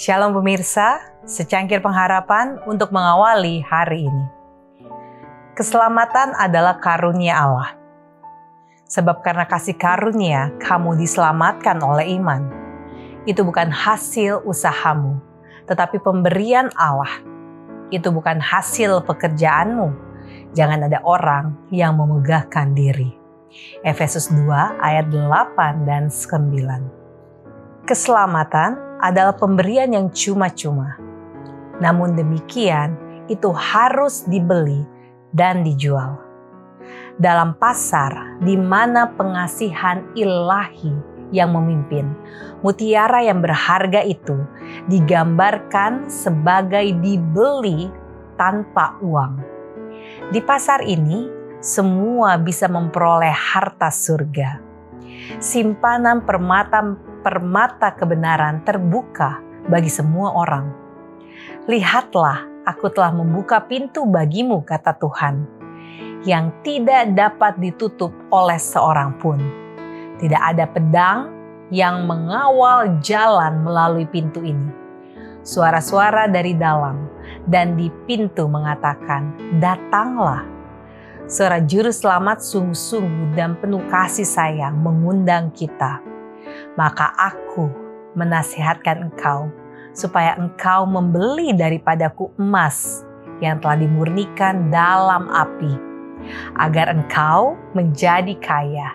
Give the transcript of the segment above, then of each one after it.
Shalom pemirsa, secangkir pengharapan untuk mengawali hari ini. Keselamatan adalah karunia Allah. Sebab karena kasih karunia, kamu diselamatkan oleh iman. Itu bukan hasil usahamu, tetapi pemberian Allah. Itu bukan hasil pekerjaanmu. Jangan ada orang yang memegahkan diri. Efesus 2 ayat 8 dan 9. Keselamatan adalah pemberian yang cuma-cuma. Namun demikian, itu harus dibeli dan dijual dalam pasar di mana pengasihan ilahi yang memimpin. Mutiara yang berharga itu digambarkan sebagai dibeli tanpa uang. Di pasar ini, semua bisa memperoleh harta surga. Simpanan permata permata kebenaran terbuka bagi semua orang. Lihatlah, aku telah membuka pintu bagimu, kata Tuhan yang tidak dapat ditutup oleh seorang pun. Tidak ada pedang yang mengawal jalan melalui pintu ini. Suara-suara dari dalam dan di pintu mengatakan, "Datanglah." Suara juru selamat sungguh-sungguh dan penuh kasih sayang mengundang kita. Maka aku menasihatkan engkau supaya engkau membeli daripadaku emas yang telah dimurnikan dalam api agar engkau menjadi kaya.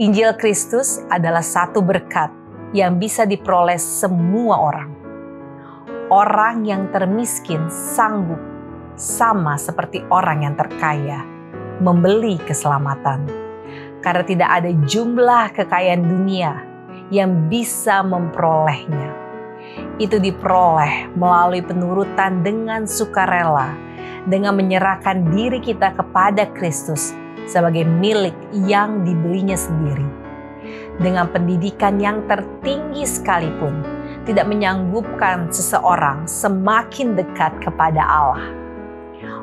Injil Kristus adalah satu berkat yang bisa diperoleh semua orang. Orang yang termiskin sanggup sama seperti orang yang terkaya membeli keselamatan. Karena tidak ada jumlah kekayaan dunia yang bisa memperolehnya. Itu diperoleh melalui penurutan dengan sukarela dengan menyerahkan diri kita kepada Kristus sebagai milik yang dibelinya sendiri. Dengan pendidikan yang tertinggi sekalipun, tidak menyanggupkan seseorang semakin dekat kepada Allah.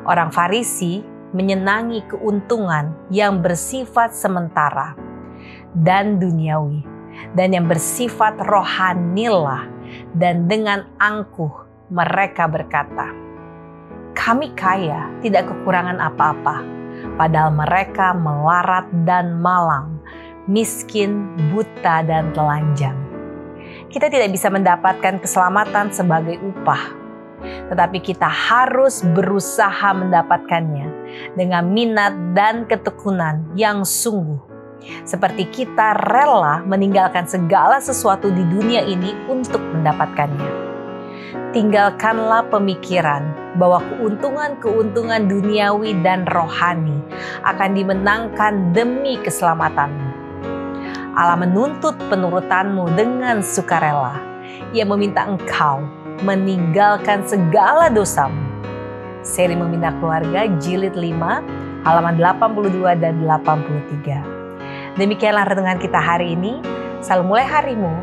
Orang Farisi menyenangi keuntungan yang bersifat sementara dan duniawi, dan yang bersifat rohanilah, dan dengan angkuh mereka berkata, kami kaya, tidak kekurangan apa-apa. Padahal mereka melarat dan malang, miskin, buta, dan telanjang. Kita tidak bisa mendapatkan keselamatan sebagai upah, tetapi kita harus berusaha mendapatkannya dengan minat dan ketekunan yang sungguh. Seperti kita rela meninggalkan segala sesuatu di dunia ini untuk mendapatkannya tinggalkanlah pemikiran bahwa keuntungan-keuntungan duniawi dan rohani akan dimenangkan demi keselamatanmu. Allah menuntut penurutanmu dengan sukarela. Ia meminta engkau meninggalkan segala dosamu. Seri Meminta Keluarga Jilid 5 halaman 82 dan 83. Demikianlah renungan kita hari ini. Selalu mulai harimu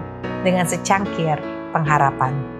dengan secangkir pengharapan.